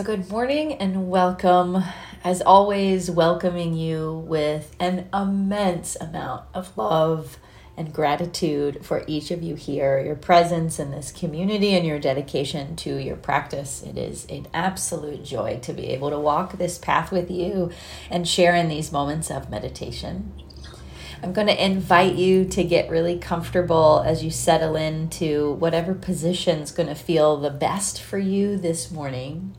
So, good morning and welcome. As always, welcoming you with an immense amount of love and gratitude for each of you here, your presence in this community, and your dedication to your practice. It is an absolute joy to be able to walk this path with you and share in these moments of meditation. I'm going to invite you to get really comfortable as you settle into whatever position is going to feel the best for you this morning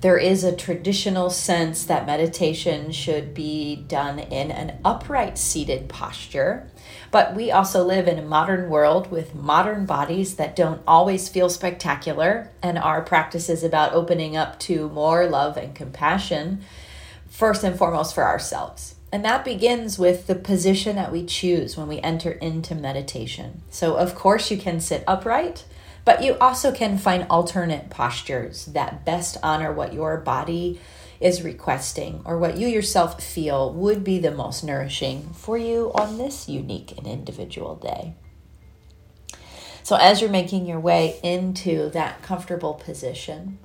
there is a traditional sense that meditation should be done in an upright seated posture. But we also live in a modern world with modern bodies that don't always feel spectacular, and our practice is about opening up to more love and compassion, first and foremost for ourselves. And that begins with the position that we choose when we enter into meditation. So, of course, you can sit upright but you also can find alternate postures that best honor what your body is requesting or what you yourself feel would be the most nourishing for you on this unique and individual day. So, as you're making your way into that comfortable position,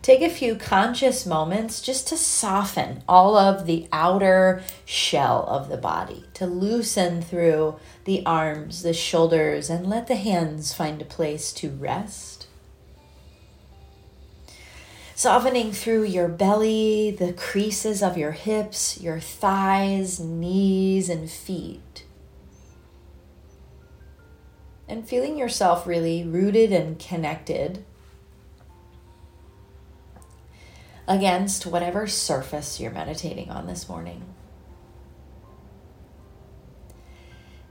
take a few conscious moments just to soften all of the outer shell of the body, to loosen through the arms, the shoulders, and let the hands find a place to rest. Softening through your belly, the creases of your hips, your thighs, knees, and feet. And feeling yourself really rooted and connected against whatever surface you're meditating on this morning.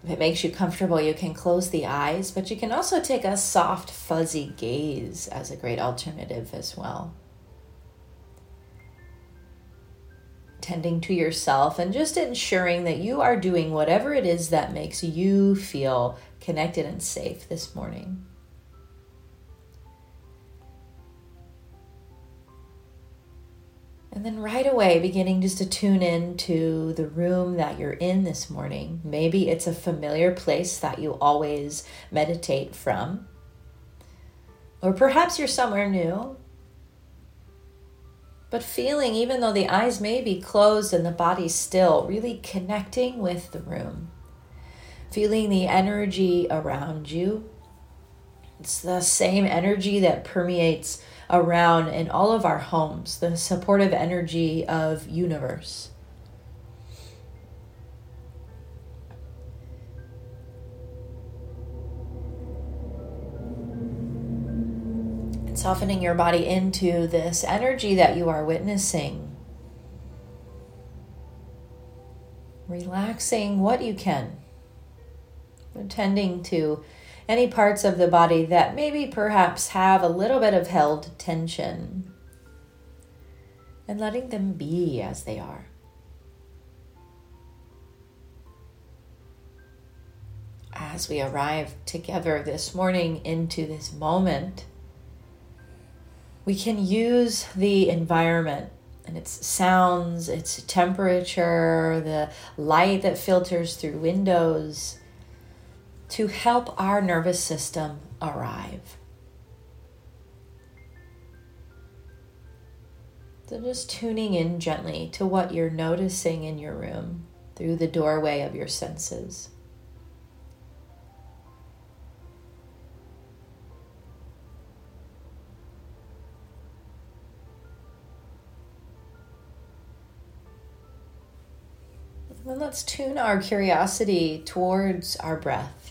If it makes you comfortable, you can close the eyes, but you can also take a soft, fuzzy gaze as a great alternative as well. Tending to yourself and just ensuring that you are doing whatever it is that makes you feel connected and safe this morning. And then right away, beginning just to tune in to the room that you're in this morning. Maybe it's a familiar place that you always meditate from. Or perhaps you're somewhere new. But feeling, even though the eyes may be closed and the body still, really connecting with the room. Feeling the energy around you. It's the same energy that permeates around in all of our homes, the supportive energy of universe. softening your body into this energy that you are witnessing. Relaxing what you can. Attending to any parts of the body that maybe perhaps have a little bit of held tension and letting them be as they are. As we arrive together this morning into this moment, we can use the environment and its sounds, its temperature, the light that filters through windows to help our nervous system arrive. So, just tuning in gently to what you're noticing in your room through the doorway of your senses. And let's tune our curiosity towards our breath.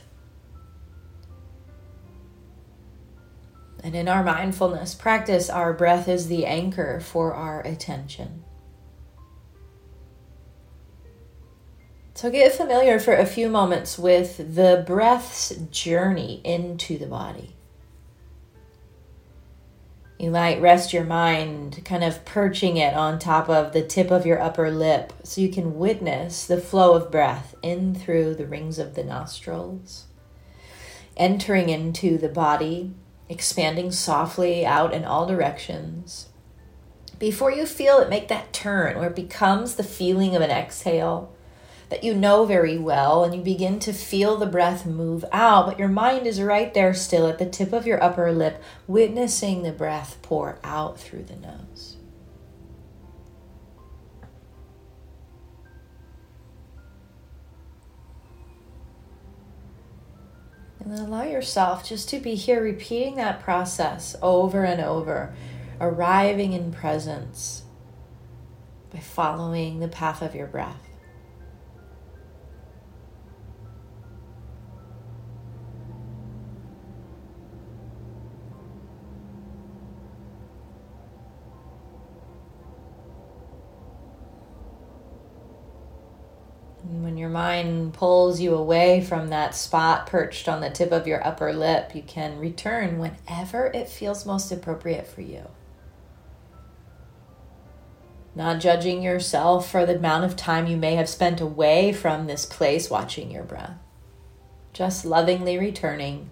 And in our mindfulness practice, our breath is the anchor for our attention. So get familiar for a few moments with the breath's journey into the body. You might rest your mind, kind of perching it on top of the tip of your upper lip so you can witness the flow of breath in through the rings of the nostrils, entering into the body expanding softly out in all directions. Before you feel it make that turn where it becomes the feeling of an exhale, that you know very well, and you begin to feel the breath move out, but your mind is right there still at the tip of your upper lip, witnessing the breath pour out through the nose. And allow yourself just to be here, repeating that process over and over, arriving in presence by following the path of your breath. Your mind pulls you away from that spot perched on the tip of your upper lip, you can return whenever it feels most appropriate for you. Not judging yourself for the amount of time you may have spent away from this place watching your breath. Just lovingly returning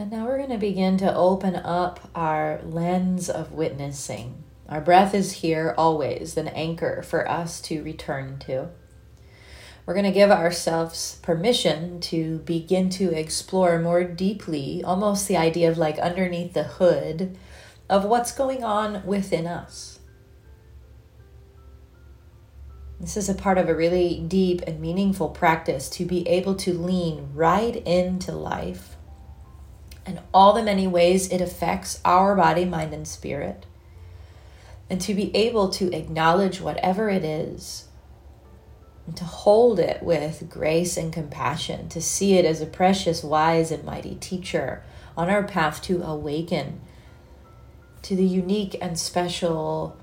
And now we're going to begin to open up our lens of witnessing. Our breath is here always, an anchor for us to return to. We're going to give ourselves permission to begin to explore more deeply, almost the idea of like underneath the hood of what's going on within us. This is a part of a really deep and meaningful practice to be able to lean right into life and all the many ways it affects our body, mind, and spirit. And to be able to acknowledge whatever it is and to hold it with grace and compassion, to see it as a precious, wise, and mighty teacher on our path to awaken to the unique and special,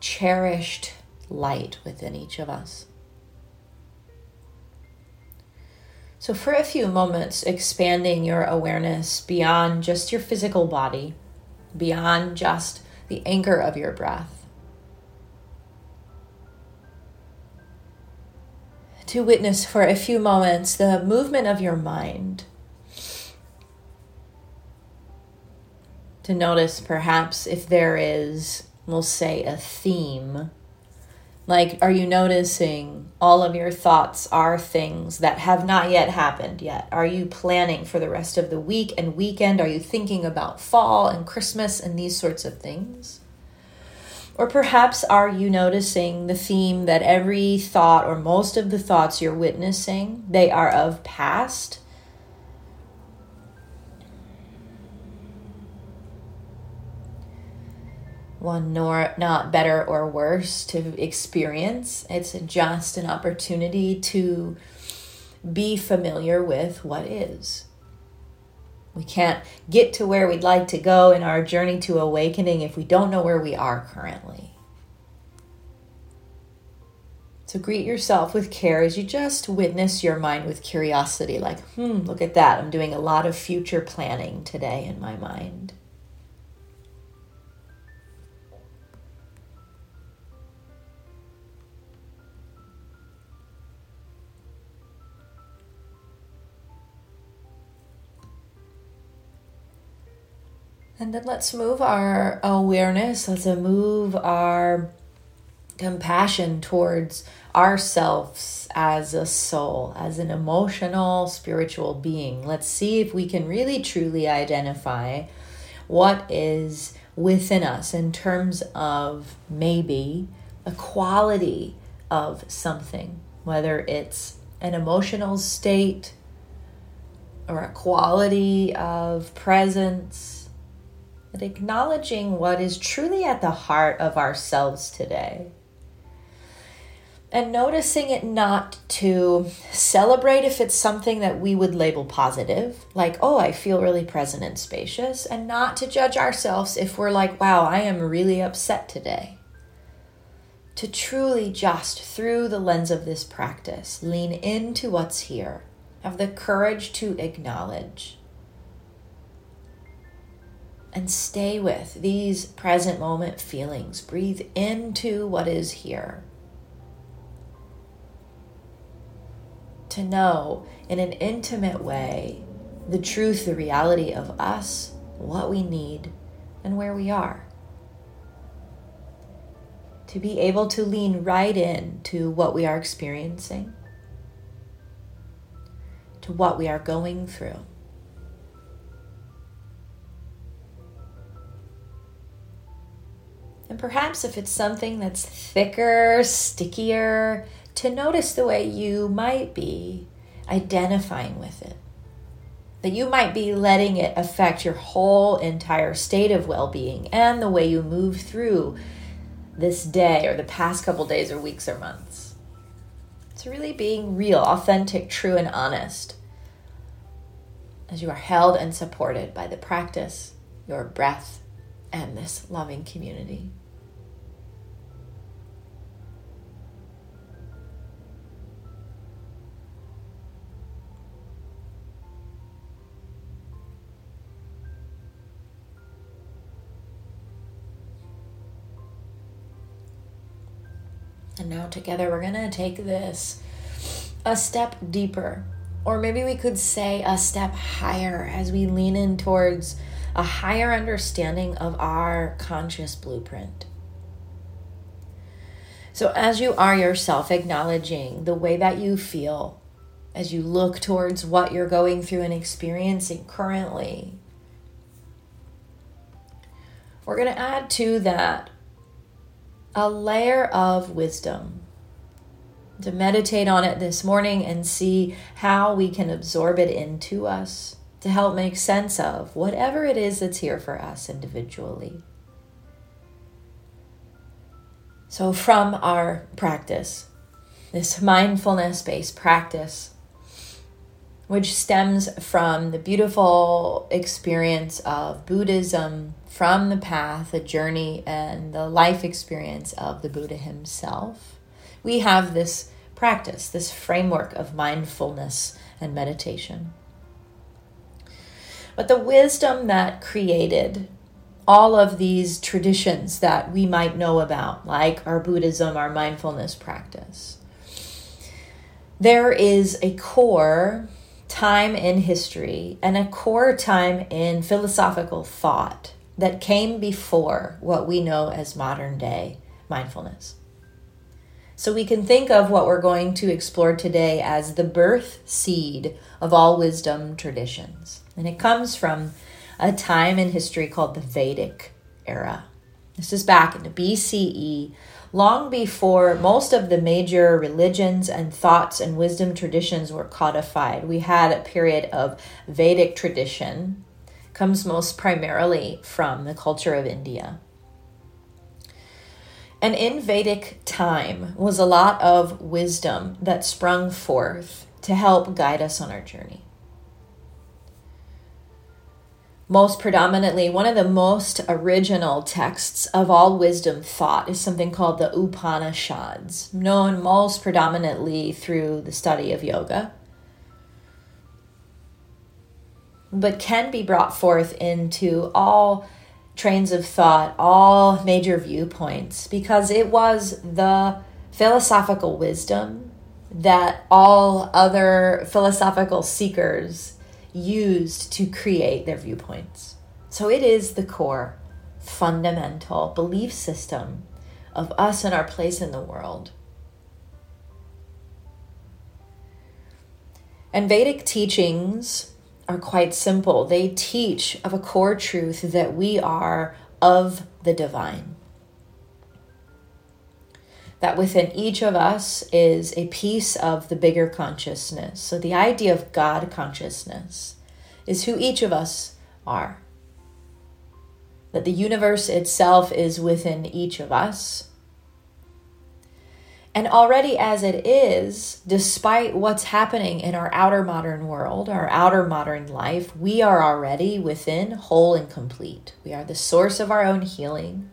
cherished light within each of us. So, for a few moments, expanding your awareness beyond just your physical body, beyond just the anchor of your breath. To witness for a few moments the movement of your mind. To notice perhaps if there is, we'll say, a theme like, are you noticing all of your thoughts are things that have not yet happened yet? Are you planning for the rest of the week and weekend? Are you thinking about fall and Christmas and these sorts of things? Or perhaps are you noticing the theme that every thought or most of the thoughts you're witnessing, they are of past one nor not better or worse to experience. It's just an opportunity to be familiar with what is. We can't get to where we'd like to go in our journey to awakening if we don't know where we are currently. So greet yourself with care as you just witness your mind with curiosity, like, hmm, look at that. I'm doing a lot of future planning today in my mind. And then let's move our awareness, let's move our compassion towards ourselves as a soul, as an emotional, spiritual being. Let's see if we can really truly identify what is within us in terms of maybe a quality of something, whether it's an emotional state or a quality of presence but acknowledging what is truly at the heart of ourselves today. and noticing it not to celebrate if it's something that we would label positive, like, oh, I feel really present and spacious, and not to judge ourselves if we're like, wow, I am really upset today. To truly just through the lens of this practice, lean into what's here, have the courage to acknowledge, and stay with these present moment feelings. Breathe into what is here to know in an intimate way the truth, the reality of us, what we need, and where we are. To be able to lean right in to what we are experiencing, to what we are going through. And perhaps if it's something that's thicker, stickier, to notice the way you might be identifying with it. That you might be letting it affect your whole entire state of well being and the way you move through this day or the past couple days or weeks or months. It's really being real, authentic, true, and honest as you are held and supported by the practice, your breath, and this loving community. And now together we're going to take this a step deeper. Or maybe we could say a step higher as we lean in towards a higher understanding of our conscious blueprint. So, as you are yourself acknowledging the way that you feel, as you look towards what you're going through and experiencing currently, we're going to add to that a layer of wisdom. To meditate on it this morning and see how we can absorb it into us to help make sense of whatever it is that's here for us individually. So, from our practice, this mindfulness based practice, which stems from the beautiful experience of Buddhism from the path, the journey, and the life experience of the Buddha himself, we have this practice, this framework of mindfulness and meditation. But the wisdom that created all of these traditions that we might know about, like our Buddhism, our mindfulness practice, there is a core time in history and a core time in philosophical thought that came before what we know as modern day mindfulness. So we can think of what we're going to explore today as the birth seed of all wisdom traditions. And it comes from a time in history called the Vedic era. This is back in the BCE, long before most of the major religions and thoughts and wisdom traditions were codified. We had a period of Vedic tradition comes most primarily from the culture of India. And in Vedic time was a lot of wisdom that sprung forth to help guide us on our journey. Most predominantly, one of the most original texts of all wisdom thought is something called the Upanishads, known most predominantly through the study of yoga but can be brought forth into all trains of thought, all major viewpoints, because it was the philosophical wisdom that all other philosophical seekers used to create their viewpoints. So it is the core, fundamental belief system of us and our place in the world. And Vedic teachings are quite simple. They teach of a core truth that we are of the divine. That within each of us is a piece of the bigger consciousness. So, the idea of God consciousness is who each of us are. That the universe itself is within each of us. And already as it is, despite what's happening in our outer modern world, our outer modern life, we are already within whole and complete. We are the source of our own healing.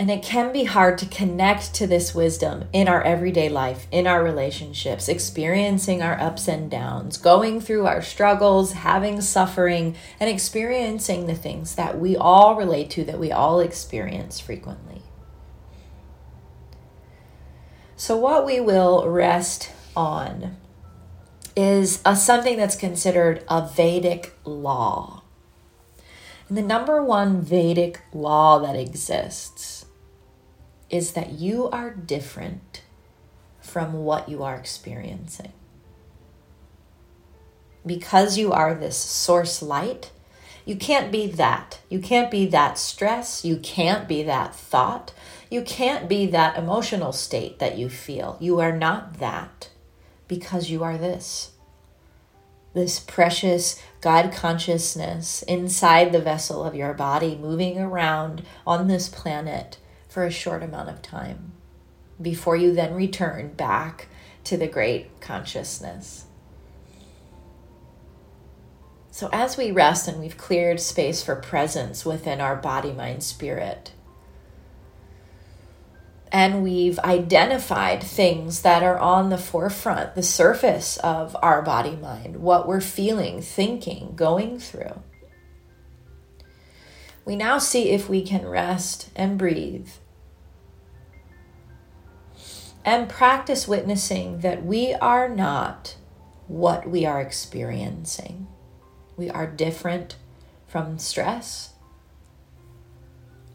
And it can be hard to connect to this wisdom in our everyday life, in our relationships, experiencing our ups and downs, going through our struggles, having suffering, and experiencing the things that we all relate to, that we all experience frequently. So, what we will rest on is a, something that's considered a Vedic law. And the number one Vedic law that exists is that you are different from what you are experiencing. Because you are this source light, you can't be that. You can't be that stress. You can't be that thought. You can't be that emotional state that you feel. You are not that because you are this. This precious God consciousness inside the vessel of your body, moving around on this planet for a short amount of time before you then return back to the great consciousness. So, as we rest and we've cleared space for presence within our body, mind, spirit, and we've identified things that are on the forefront, the surface of our body, mind, what we're feeling, thinking, going through we now see if we can rest and breathe and practice witnessing that we are not what we are experiencing. We are different from stress.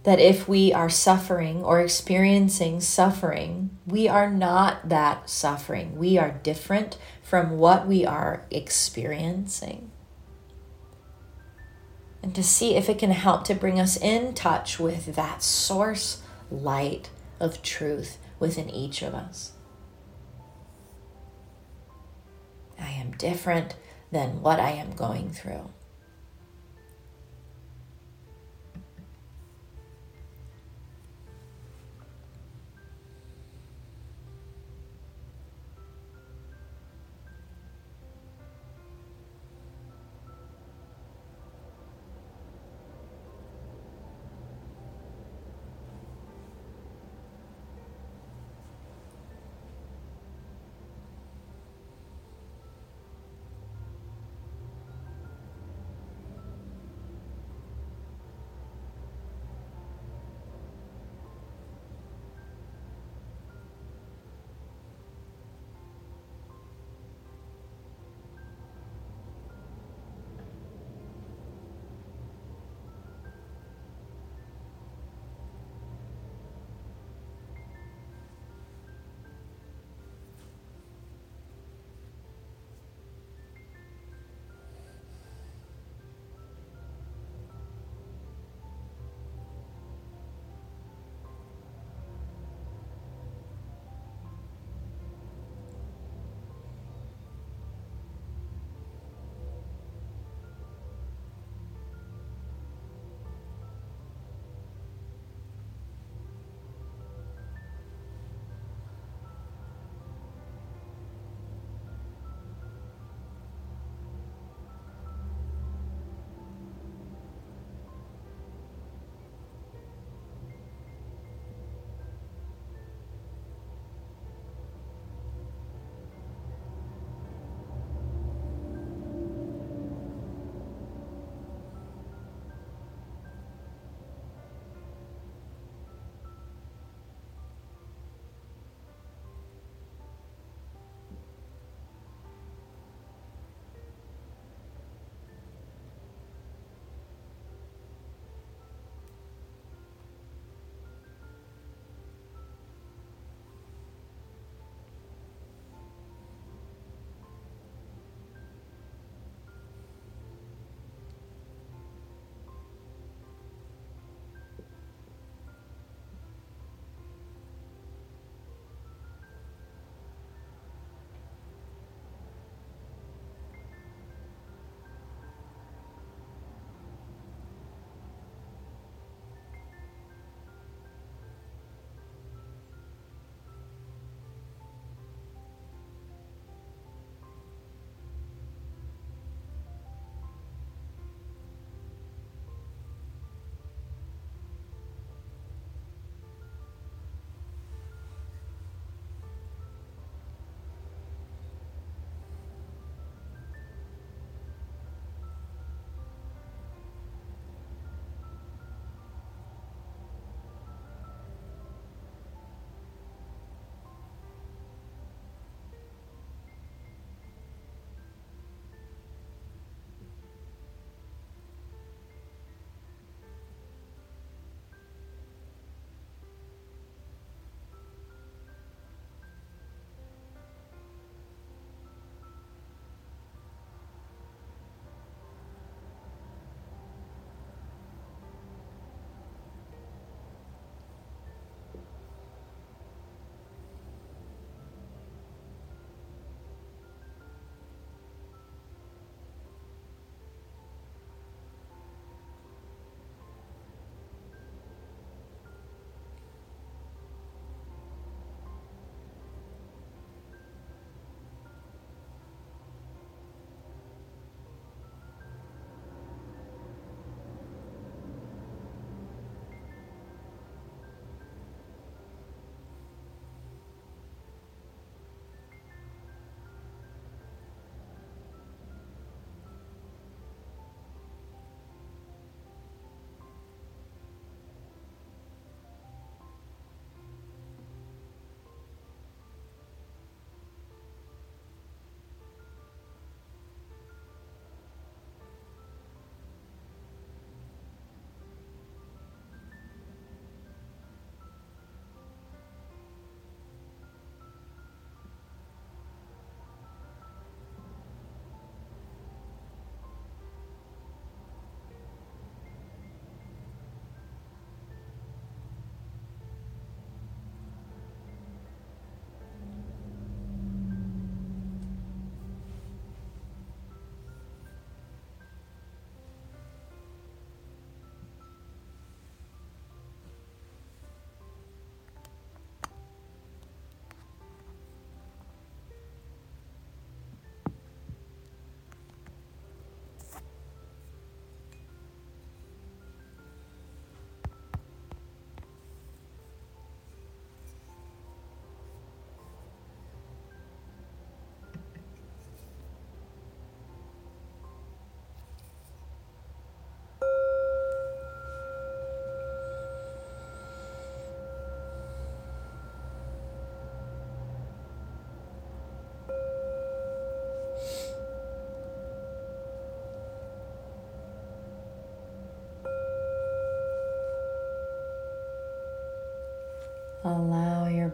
That if we are suffering or experiencing suffering, we are not that suffering. We are different from what we are experiencing and to see if it can help to bring us in touch with that source light of truth within each of us. I am different than what I am going through.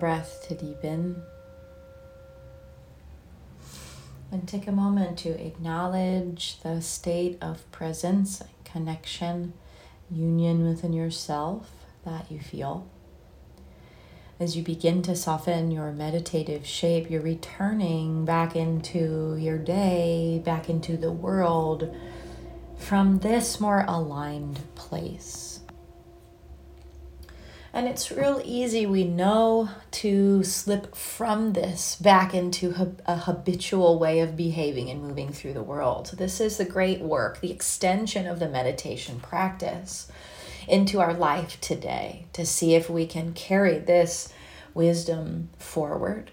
Breath to deepen. And take a moment to acknowledge the state of presence, connection, union within yourself that you feel. As you begin to soften your meditative shape, you're returning back into your day, back into the world from this more aligned place. And it's real easy, we know, to slip from this back into a habitual way of behaving and moving through the world. This is the great work, the extension of the meditation practice into our life today to see if we can carry this wisdom forward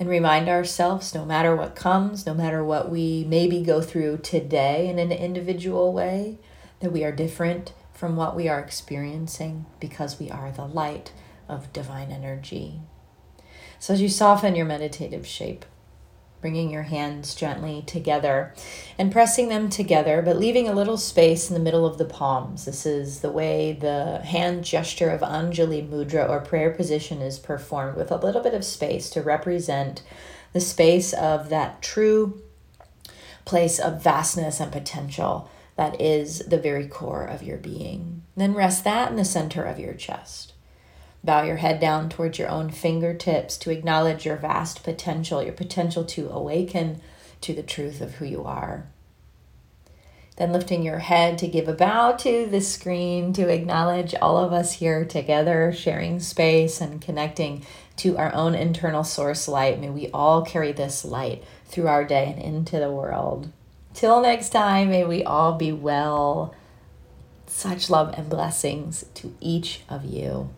and remind ourselves no matter what comes, no matter what we maybe go through today in an individual way, that we are different from what we are experiencing because we are the light of divine energy. So, as you soften your meditative shape, bringing your hands gently together and pressing them together, but leaving a little space in the middle of the palms. This is the way the hand gesture of Anjali Mudra or prayer position is performed with a little bit of space to represent the space of that true place of vastness and potential that is the very core of your being. Then rest that in the center of your chest. Bow your head down towards your own fingertips to acknowledge your vast potential, your potential to awaken to the truth of who you are. Then lifting your head to give a bow to the screen to acknowledge all of us here together, sharing space and connecting to our own internal source light. May we all carry this light through our day and into the world. Till next time, may we all be well. Such love and blessings to each of you.